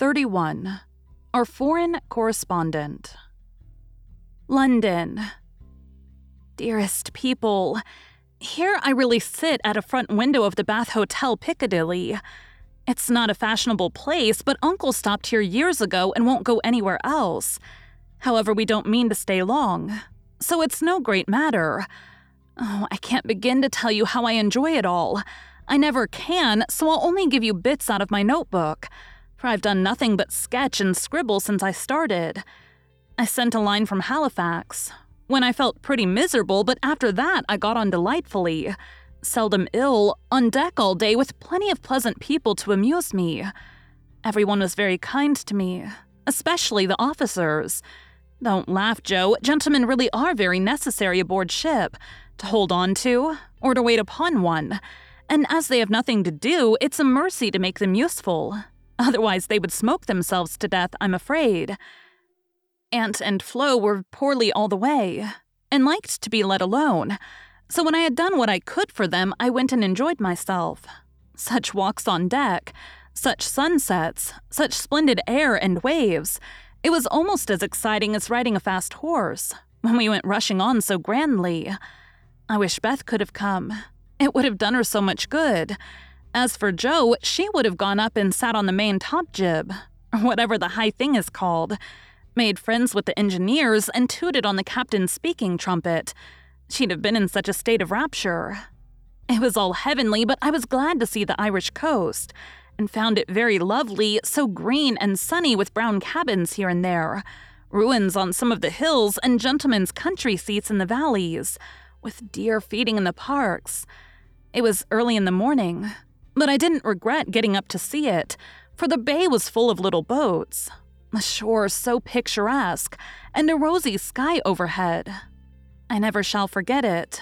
31. Our Foreign Correspondent. London. Dearest people, here I really sit at a front window of the Bath Hotel Piccadilly. It's not a fashionable place, but Uncle stopped here years ago and won't go anywhere else. However, we don't mean to stay long, so it's no great matter. Oh, I can't begin to tell you how I enjoy it all. I never can, so I'll only give you bits out of my notebook for I've done nothing but sketch and scribble since I started. I sent a line from Halifax, when I felt pretty miserable, but after that I got on delightfully. Seldom ill, on deck all day with plenty of pleasant people to amuse me. Everyone was very kind to me, especially the officers. Don't laugh, Jo. Gentlemen really are very necessary aboard ship to hold on to or to wait upon one. And as they have nothing to do, it's a mercy to make them useful. Otherwise, they would smoke themselves to death, I'm afraid. Aunt and Flo were poorly all the way, and liked to be let alone. So when I had done what I could for them, I went and enjoyed myself. Such walks on deck, such sunsets, such splendid air and waves. It was almost as exciting as riding a fast horse, when we went rushing on so grandly. I wish Beth could have come. It would have done her so much good. As for Jo, she would have gone up and sat on the main top jib, whatever the high thing is called, made friends with the engineers, and tooted on the captain's speaking trumpet. She'd have been in such a state of rapture. It was all heavenly, but I was glad to see the Irish coast, and found it very lovely, so green and sunny with brown cabins here and there, ruins on some of the hills, and gentlemen's country seats in the valleys, with deer feeding in the parks. It was early in the morning, but I didn't regret getting up to see it, for the bay was full of little boats, the shore so picturesque, and a rosy sky overhead. I never shall forget it.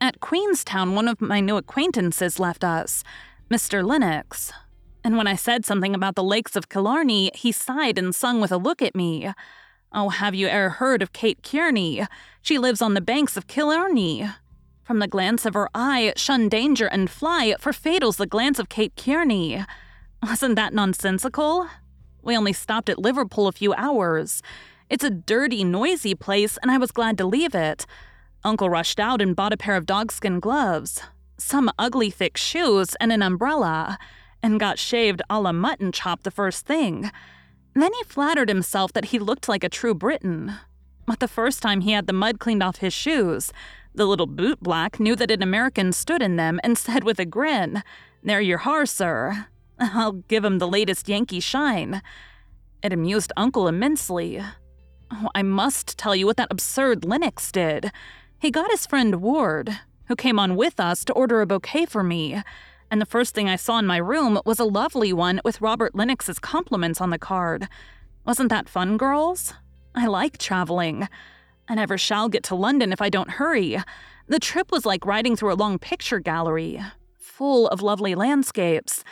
At Queenstown, one of my new acquaintances left us, Mr. Lennox. And when I said something about the lakes of Killarney, he sighed and sung with a look at me. Oh, have you e'er heard of Kate Kearney? She lives on the banks of Killarney. From the glance of her eye, shun danger and fly, for fatal's the glance of Kate Kearney. Wasn't that nonsensical? We only stopped at Liverpool a few hours. It's a dirty, noisy place, and I was glad to leave it. Uncle rushed out and bought a pair of dogskin gloves, some ugly thick shoes, and an umbrella, and got shaved a la mutton chop the first thing. Then he flattered himself that he looked like a true Briton. But the first time he had the mud cleaned off his shoes, the little bootblack knew that an American stood in them and said with a grin, There you are, sir. I'll give him the latest Yankee shine. It amused Uncle immensely. Oh, I must tell you what that absurd Lennox did. He got his friend Ward, who came on with us, to order a bouquet for me, and the first thing I saw in my room was a lovely one with Robert Lennox's compliments on the card. Wasn't that fun, girls? I like traveling. I never shall get to London if I don't hurry. The trip was like riding through a long picture gallery, full of lovely landscapes.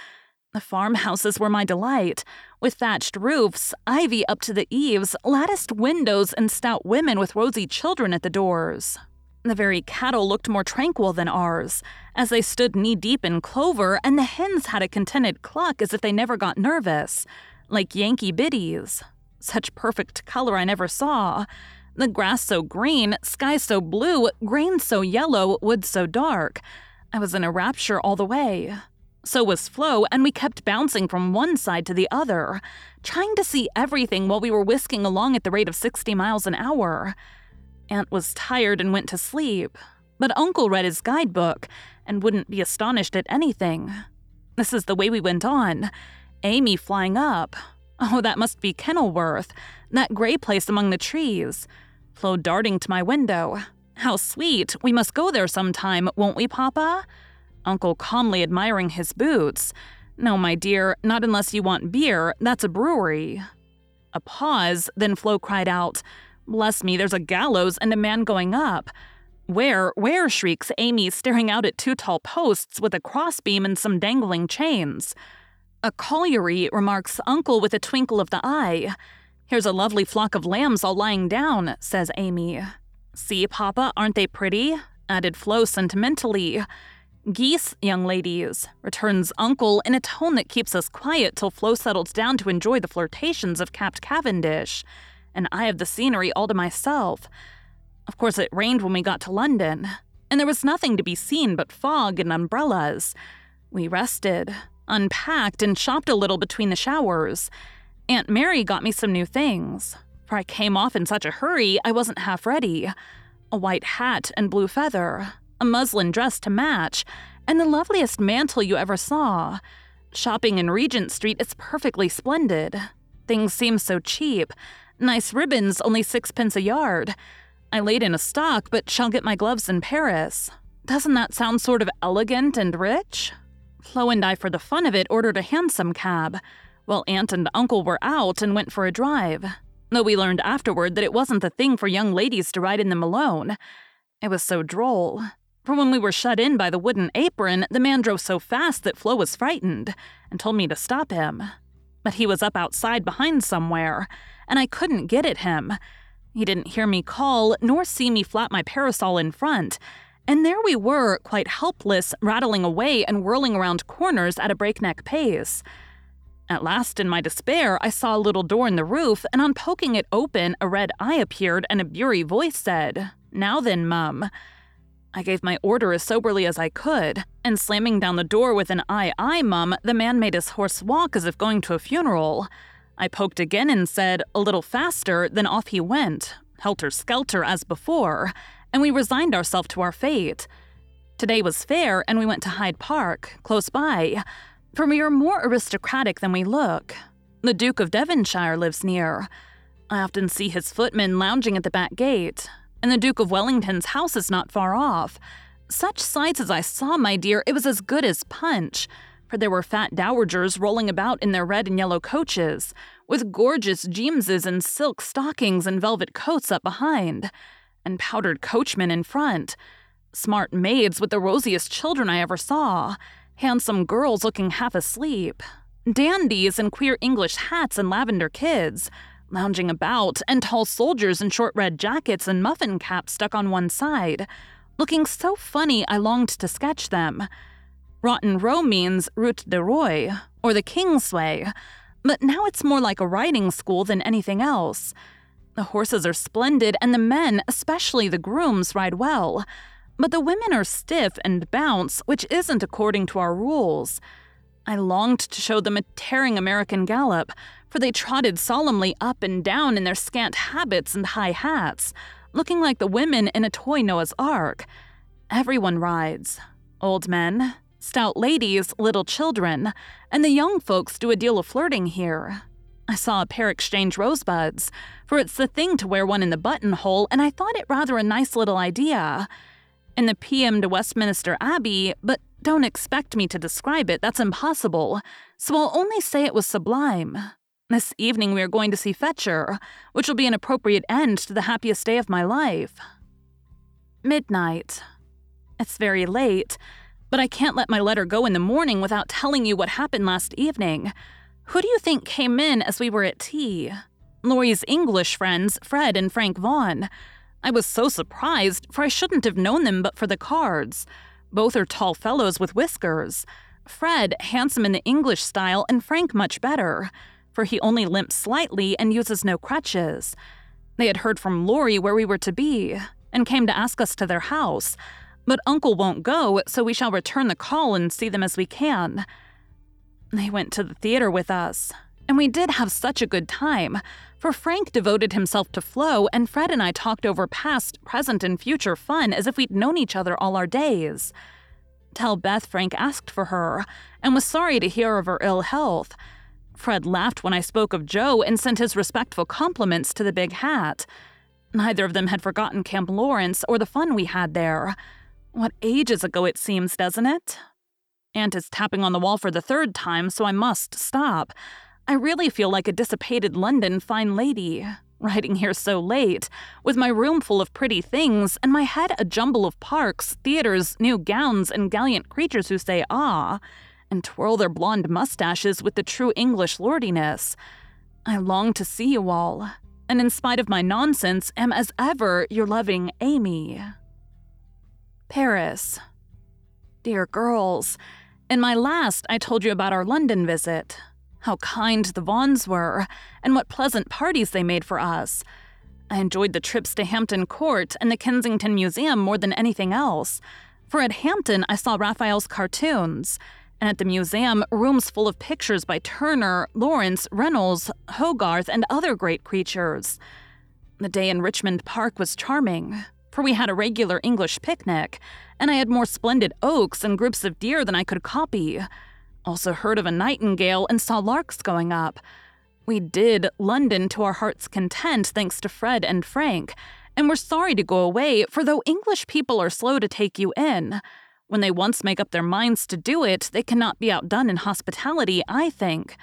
The farmhouses were my delight, with thatched roofs, ivy up to the eaves, latticed windows, and stout women with rosy children at the doors. The very cattle looked more tranquil than ours, as they stood knee deep in clover, and the hens had a contented cluck as if they never got nervous, like Yankee biddies. Such perfect color I never saw. The grass so green, sky so blue, grain so yellow, wood so dark. I was in a rapture all the way. So was Flo, and we kept bouncing from one side to the other, trying to see everything while we were whisking along at the rate of 60 miles an hour. Aunt was tired and went to sleep, but Uncle read his guidebook and wouldn't be astonished at anything. This is the way we went on Amy flying up. Oh, that must be Kenilworth, that gray place among the trees. Flo darting to my window. How sweet. We must go there sometime, won't we, Papa? Uncle calmly admiring his boots. No, my dear, not unless you want beer. That's a brewery. A pause, then Flo cried out, Bless me, there's a gallows and a man going up. Where, where, shrieks Amy, staring out at two tall posts with a crossbeam and some dangling chains. A colliery, remarks Uncle with a twinkle of the eye. Here's a lovely flock of lambs all lying down, says Amy. See, Papa, aren't they pretty? added Flo sentimentally. Geese, young ladies, returns Uncle in a tone that keeps us quiet till Flo settles down to enjoy the flirtations of Capt Cavendish and I have the scenery all to myself. Of course, it rained when we got to London, and there was nothing to be seen but fog and umbrellas. We rested, unpacked, and shopped a little between the showers. Aunt Mary got me some new things, for I came off in such a hurry I wasn't half ready. A white hat and blue feather, a muslin dress to match, and the loveliest mantle you ever saw. Shopping in Regent Street is perfectly splendid. Things seem so cheap, Nice ribbons, only sixpence a yard. I laid in a stock, but shall get my gloves in Paris. Doesn't that sound sort of elegant and rich? Flo and I, for the fun of it, ordered a hansom cab, while Aunt and Uncle were out and went for a drive. Though we learned afterward that it wasn't the thing for young ladies to ride in them alone. It was so droll. For when we were shut in by the wooden apron, the man drove so fast that Flo was frightened and told me to stop him. But he was up outside behind somewhere and I couldn't get at him. He didn't hear me call, nor see me flap my parasol in front. And there we were, quite helpless, rattling away and whirling around corners at a breakneck pace. At last, in my despair, I saw a little door in the roof, and on poking it open, a red eye appeared and a beery voice said, Now then, Mum. I gave my order as soberly as I could, and slamming down the door with an aye aye, Mum, the man made his horse walk as if going to a funeral. I poked again and said, a little faster, then off he went, helter skelter as before, and we resigned ourselves to our fate. Today was fair, and we went to Hyde Park, close by, for we are more aristocratic than we look. The Duke of Devonshire lives near. I often see his footmen lounging at the back gate, and the Duke of Wellington's house is not far off. Such sights as I saw, my dear, it was as good as punch for there were fat dowagers rolling about in their red and yellow coaches, with gorgeous Jameses and silk stockings and velvet coats up behind, and powdered coachmen in front, smart maids with the rosiest children I ever saw, handsome girls looking half asleep, dandies in queer English hats and lavender kids, lounging about, and tall soldiers in short red jackets and muffin caps stuck on one side, looking so funny I longed to sketch them. Rotten Row means Route de Roi, or the King's Way, but now it's more like a riding school than anything else. The horses are splendid, and the men, especially the grooms, ride well. But the women are stiff and bounce, which isn't according to our rules. I longed to show them a tearing American gallop, for they trotted solemnly up and down in their scant habits and high hats, looking like the women in a toy Noah's Ark. Everyone rides old men, stout ladies, little children, and the young folks do a deal of flirting here. I saw a pair exchange rosebuds, for it's the thing to wear one in the buttonhole, and I thought it rather a nice little idea. In the PM to Westminster Abbey, but don't expect me to describe it, that's impossible, so I'll only say it was sublime. This evening we are going to see Fechter, which will be an appropriate end to the happiest day of my life. Midnight. It's very late, but I can't let my letter go in the morning without telling you what happened last evening. Who do you think came in as we were at tea? Laurie's English friends, Fred and Frank Vaughn. I was so surprised, for I shouldn't have known them but for the cards. Both are tall fellows with whiskers. Fred, handsome in the English style, and Frank much better, for he only limps slightly and uses no crutches. They had heard from Laurie where we were to be, and came to ask us to their house. But Uncle won't go, so we shall return the call and see them as we can. They went to the theater with us, and we did have such a good time, for Frank devoted himself to Flo, and Fred and I talked over past, present, and future fun as if we'd known each other all our days. Tell Beth Frank asked for her, and was sorry to hear of her ill health. Fred laughed when I spoke of Jo and sent his respectful compliments to the big hat. Neither of them had forgotten Camp Laurence or the fun we had there. What ages ago it seems, doesn't it? Aunt is tapping on the wall for the third time, so I must stop. I really feel like a dissipated London fine lady, riding here so late, with my room full of pretty things and my head a jumble of parks, theaters, new gowns, and gallant creatures who say ah, and twirl their blonde mustaches with the true English lordiness. I long to see you all, and in spite of my nonsense, am as ever your loving Amy. Paris. Dear girls, in my last, I told you about our London visit. How kind the Vaughns were, and what pleasant parties they made for us. I enjoyed the trips to Hampton Court and the Kensington Museum more than anything else. For at Hampton, I saw Raphael's cartoons, and at the museum, rooms full of pictures by Turner, Lawrence, Reynolds, Hogarth, and other great creatures. The day in Richmond Park was charming for we had a regular English picnic, and I had more splendid oaks and groups of deer than I could copy. Also heard of a nightingale and saw larks going up. We did London to our heart's content thanks to Fred and Frank, and we're sorry to go away, for though English people are slow to take you in, when they once make up their minds to do it, they cannot be outdone in hospitality, I think.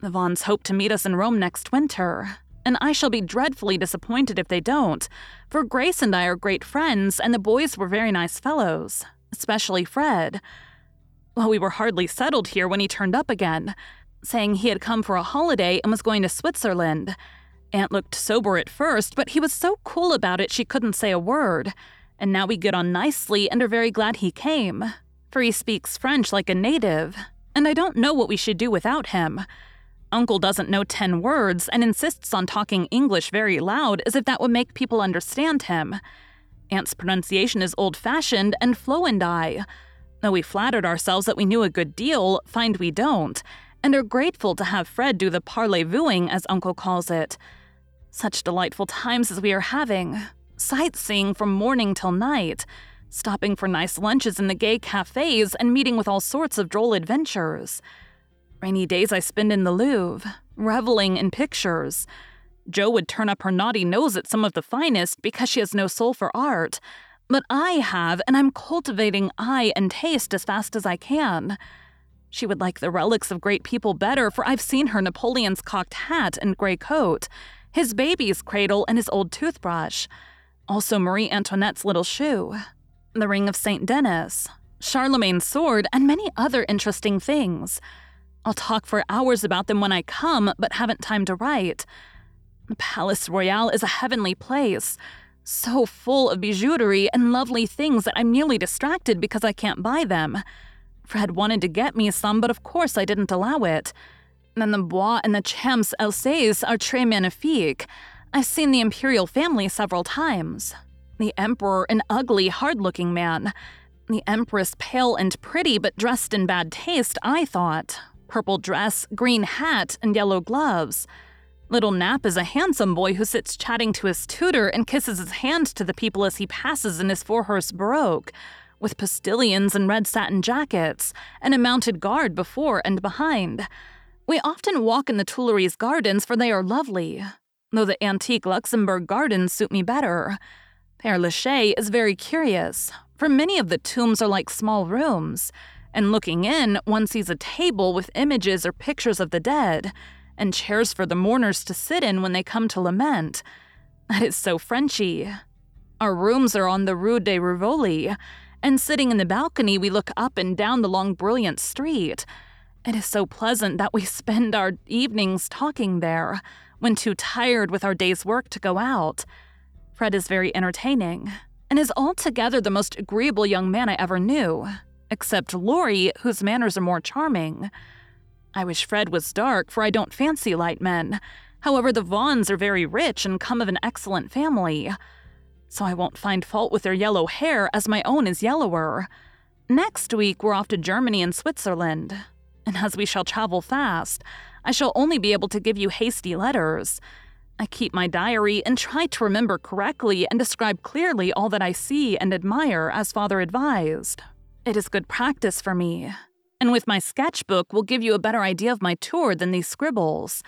The Vaughns hope to meet us in Rome next winter, and I shall be dreadfully disappointed if they don't, for Grace and I are great friends, and the boys were very nice fellows, especially Fred. We were hardly settled here when he turned up again, saying he had come for a holiday and was going to Switzerland. Aunt looked sober at first, but he was so cool about it she couldn't say a word. And now we get on nicely and are very glad he came, for he speaks French like a native, and I don't know what we should do without him. Uncle doesn't know 10 words and insists on talking English very loud as if that would make people understand him. Aunt's pronunciation is old fashioned, and Flo and I, though we flattered ourselves that we knew a good deal, find we don't, and are grateful to have Fred do the parlez-vouing, as Uncle calls it. Such delightful times as we are having, sightseeing from morning till night, stopping for nice lunches in the gay cafes, and meeting with all sorts of droll adventures. Rainy days I spend in the Louvre, reveling in pictures. Jo would turn up her naughty nose at some of the finest because she has no soul for art. But I have, and I'm cultivating eye and taste as fast as I can. She would like the relics of great people better, for I've seen her Napoleon's cocked hat and gray coat, his baby's cradle, and his old toothbrush. Also, Marie Antoinette's little shoe, the ring of St. Denis, Charlemagne's sword, and many other interesting things. I'll talk for hours about them when I come, but haven't time to write. The Palace Royal is a heavenly place, so full of bijouterie and lovely things that I'm nearly distracted because I can't buy them. Fred wanted to get me some, but of course I didn't allow it. Then the Bois and the Champs Elysees are très magnifiques. I've seen the imperial family several times. The emperor, an ugly, hard looking man. The empress, pale and pretty, but dressed in bad taste, I thought purple dress, green hat, and yellow gloves. Little Nap is a handsome boy who sits chatting to his tutor and kisses his hand to the people as he passes in his four horse barouche, with postilions in red satin jackets, and a mounted guard before and behind. We often walk in the Tuileries gardens, for they are lovely, though the antique Luxembourg gardens suit me better. Père Lachaise is very curious, for many of the tombs are like small rooms and looking in, one sees a table with images or pictures of the dead, and chairs for the mourners to sit in when they come to lament. That is so Frenchy. Our rooms are on the Rue de Rivoli, and sitting in the balcony, we look up and down the long, brilliant street. It is so pleasant that we spend our evenings talking there when too tired with our day's work to go out. Fred is very entertaining and is altogether the most agreeable young man I ever knew, except Laurie, whose manners are more charming. I wish Fred was dark, for I don't fancy light men. However, the Vaughns are very rich and come of an excellent family. So I won't find fault with their yellow hair, as my own is yellower. Next week, we're off to Germany and Switzerland. And as we shall travel fast, I shall only be able to give you hasty letters. I keep my diary and try to remember correctly and describe clearly all that I see and admire as father advised. It is good practice for me. And with my sketchbook will give you a better idea of my tour than these scribbles.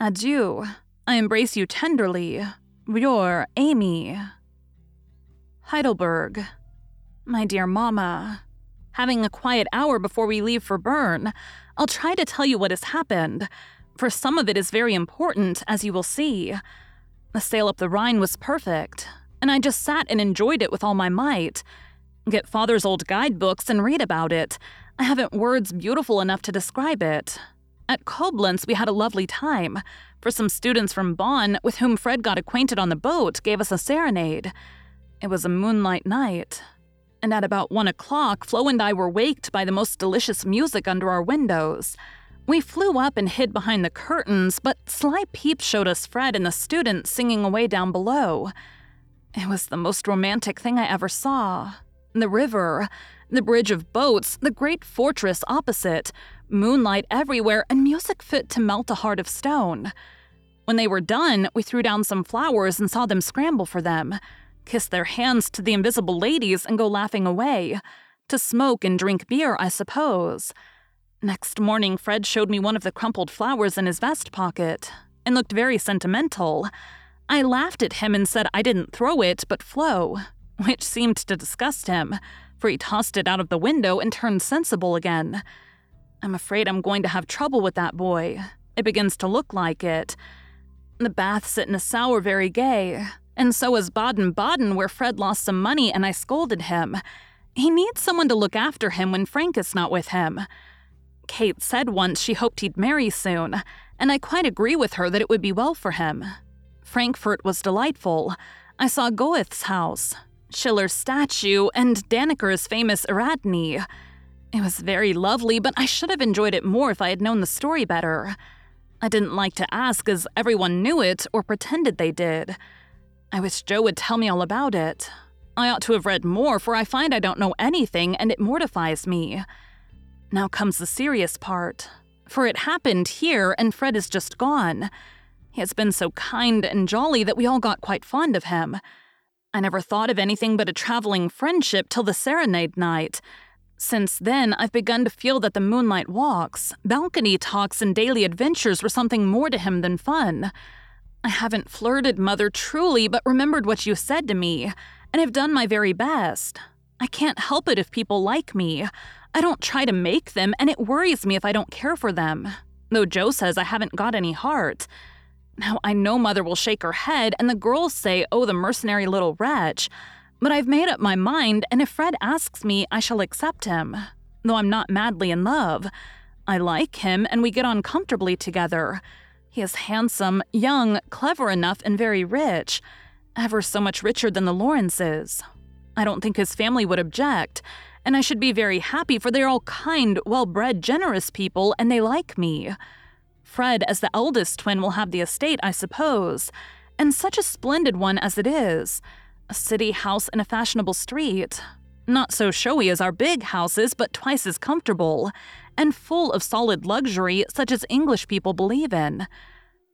Adieu. I embrace you tenderly. Your Amy. Heidelberg. My dear Mamma, having a quiet hour before we leave for Bern, I'll try to tell you what has happened, for some of it is very important, as you will see. The sail up the Rhine was perfect, and I just sat and enjoyed it with all my might. Get father's old guidebooks and read about it. I haven't words beautiful enough to describe it. At Koblenz, we had a lovely time, for some students from Bonn, with whom Fred got acquainted on the boat, gave us a serenade. It was a moonlight night, and at about one o'clock, Flo and I were waked by the most delicious music under our windows. We flew up and hid behind the curtains, but sly peeps showed us Fred and the students singing away down below. It was the most romantic thing I ever saw. The river, the bridge of boats, the great fortress opposite, moonlight everywhere, and music fit to melt a heart of stone. When they were done, we threw down some flowers and saw them scramble for them kiss their hands to the invisible ladies, and go laughing away. To smoke and drink beer, I suppose. Next morning, Fred showed me one of the crumpled flowers in his vest pocket and looked very sentimental. I laughed at him and said I didn't throw it, but Flo, which seemed to disgust him, he tossed it out of the window and turned sensible again. I'm afraid I'm going to have trouble with that boy. It begins to look like it. The baths at Nassau are very gay. And so is Baden Baden, where Fred lost some money and I scolded him. He needs someone to look after him when Frank is not with him. Kate said once she hoped he'd marry soon, and I quite agree with her that it would be well for him. Frankfurt was delightful. I saw Goethe's house, Schiller's statue, and Dannecker's famous Ariadne. It was very lovely, but I should have enjoyed it more if I had known the story better. I didn't like to ask as everyone knew it or pretended they did. I wish Jo would tell me all about it. I ought to have read more, for I find I don't know anything and it mortifies me. Now comes the serious part, for it happened here and Fred is just gone. He has been so kind and jolly that we all got quite fond of him. I never thought of anything but a traveling friendship till the serenade night. Since then, I've begun to feel that the moonlight walks, balcony talks, and daily adventures were something more to him than fun. I haven't flirted, Mother, truly, but remembered what you said to me, and have done my very best. I can't help it if people like me. I don't try to make them, and it worries me if I don't care for them. Though Jo says I haven't got any heart. Now, I know Mother will shake her head, and the girls say, oh, the mercenary little wretch. But I've made up my mind, and if Fred asks me, I shall accept him. Though I'm not madly in love. I like him, and we get on comfortably together. He is handsome, young, clever enough, and very rich. Ever so much richer than the Laurences. I don't think his family would object, and I should be very happy, for they are all kind, well bred, generous people, and they like me. Fred, as the eldest twin, will have the estate, I suppose, and such a splendid one as it is a city house in a fashionable street. Not so showy as our big houses, but twice as comfortable, and full of solid luxury such as English people believe in.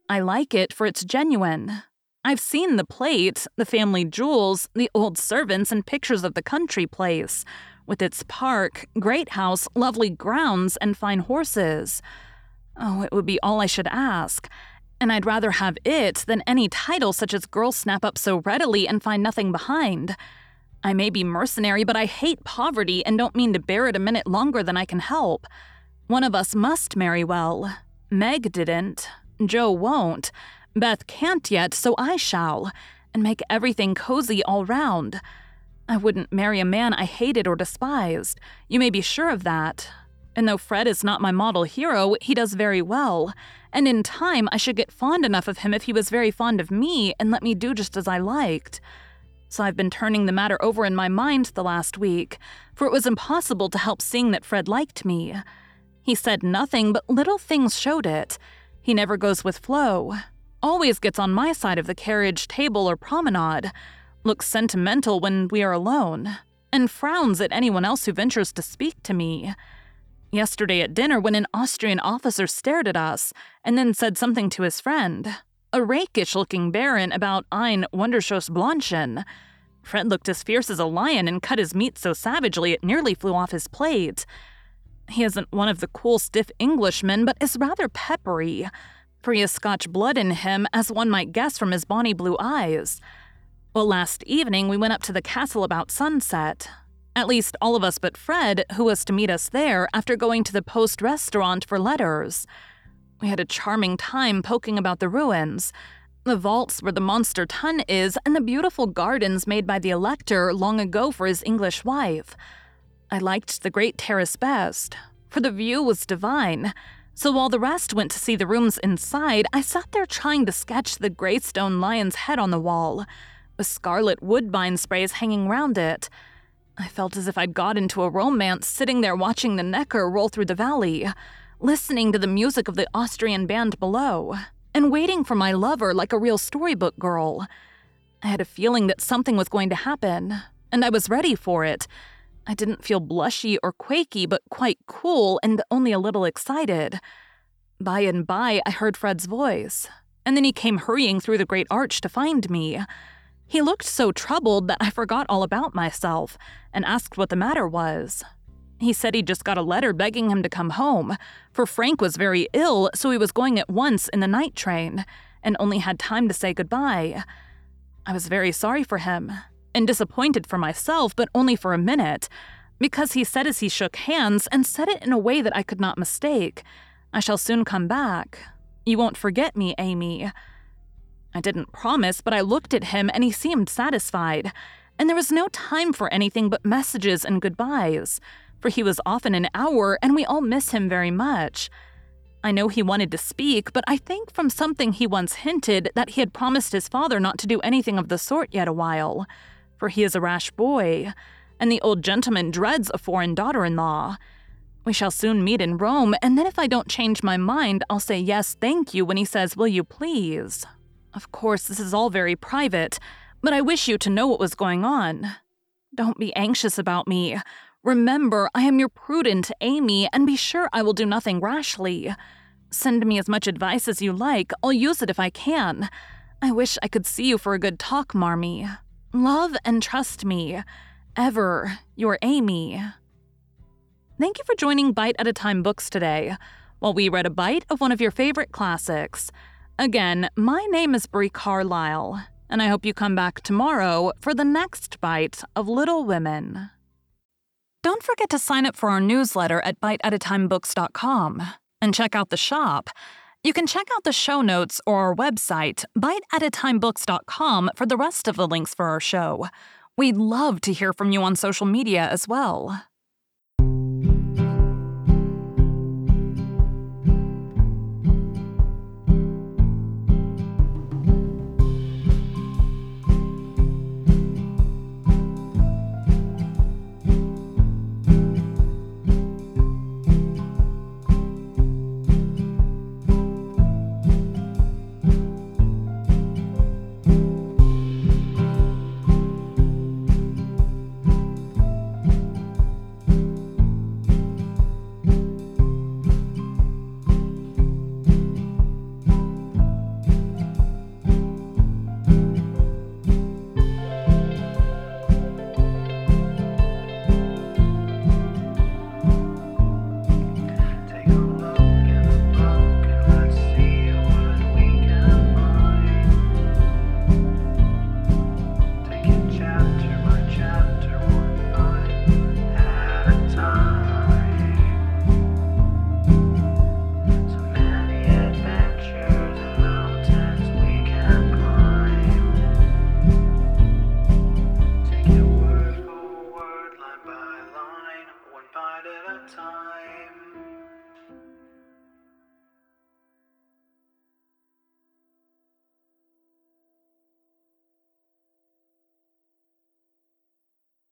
I like it for it's genuine. I've seen the plate, the family jewels, the old servants, and pictures of the country place, with its park, great house, lovely grounds, and fine horses. Oh, it would be all I should ask. And I'd rather have it than any title such as girls snap up so readily and find nothing behind. I may be mercenary, but I hate poverty and don't mean to bear it a minute longer than I can help. One of us must marry well. Meg didn't. Jo won't. Beth can't yet, so I shall, and make everything cozy all round. I wouldn't marry a man I hated or despised. You may be sure of that. And though Fred is not my model hero, he does very well. And in time, I should get fond enough of him if he was very fond of me and let me do just as I liked. So I've been turning the matter over in my mind the last week, for it was impossible to help seeing that Fred liked me. He said nothing, but little things showed it. He never goes with Flo. Always gets on my side of the carriage, table, or promenade looks sentimental when we are alone, and frowns at anyone else who ventures to speak to me. Yesterday at dinner, when an Austrian officer stared at us and then said something to his friend, a rakish looking baron about ein wunderschönes Blondchen, Fred looked as fierce as a lion and cut his meat so savagely it nearly flew off his plate. He isn't one of the cool, stiff Englishmen, but is rather peppery, for he has Scotch blood in him, as one might guess from his bonny blue eyes. Well, last evening we went up to the castle about sunset. At least all of us but Fred, who was to meet us there after going to the Poste Restante for letters. We had a charming time poking about the ruins, the vaults where the monster tun is, and the beautiful gardens made by the elector long ago for his English wife. I liked the great terrace best, for the view was divine. So while the rest went to see the rooms inside, I sat there trying to sketch the gray stone lion's head on the wall with scarlet woodbine sprays hanging round it. I felt as if I'd got into a romance sitting there watching the Neckar roll through the valley, listening to the music of the Austrian band below, and waiting for my lover like a real storybook girl. I had a feeling that something was going to happen, and I was ready for it. I didn't feel blushy or quaky, but quite cool and only a little excited. By and by, I heard Fred's voice, and then he came hurrying through the great arch to find me. He looked so troubled that I forgot all about myself and asked what the matter was. He said he just got a letter begging him to come home, for Frank was very ill, so he was going at once in the night train and only had time to say goodbye. I was very sorry for him and disappointed for myself, but only for a minute, because he said as he shook hands and said it in a way that I could not mistake I shall soon come back. You won't forget me, Amy. I didn't promise, but I looked at him and he seemed satisfied. And there was no time for anything but messages and goodbyes, for he was often an hour and we all miss him very much. I know he wanted to speak, but I think from something he once hinted that he had promised his father not to do anything of the sort yet a while, for he is a rash boy, and the old gentleman dreads a foreign daughter in law. We shall soon meet in Rome, and then if I don't change my mind, I'll say yes, thank you when he says, Will you please? Of course, this is all very private, but I wish you to know what was going on. Don't be anxious about me. Remember, I am your prudent Amy, and be sure I will do nothing rashly. Send me as much advice as you like, I'll use it if I can. I wish I could see you for a good talk, Marmee. Love and trust me. Ever, your Amy. Thank you for joining Bite at a Time Books today, while we read a bite of one of your favorite classics. Again, my name is Bree Carlile, and I hope you come back tomorrow for the next bite of Little Women. Don't forget to sign up for our newsletter at biteatatimebooks.com and check out the shop. You can check out the show notes or our website, biteatatimebooks.com, for the rest of the links for our show. We'd love to hear from you on social media as well.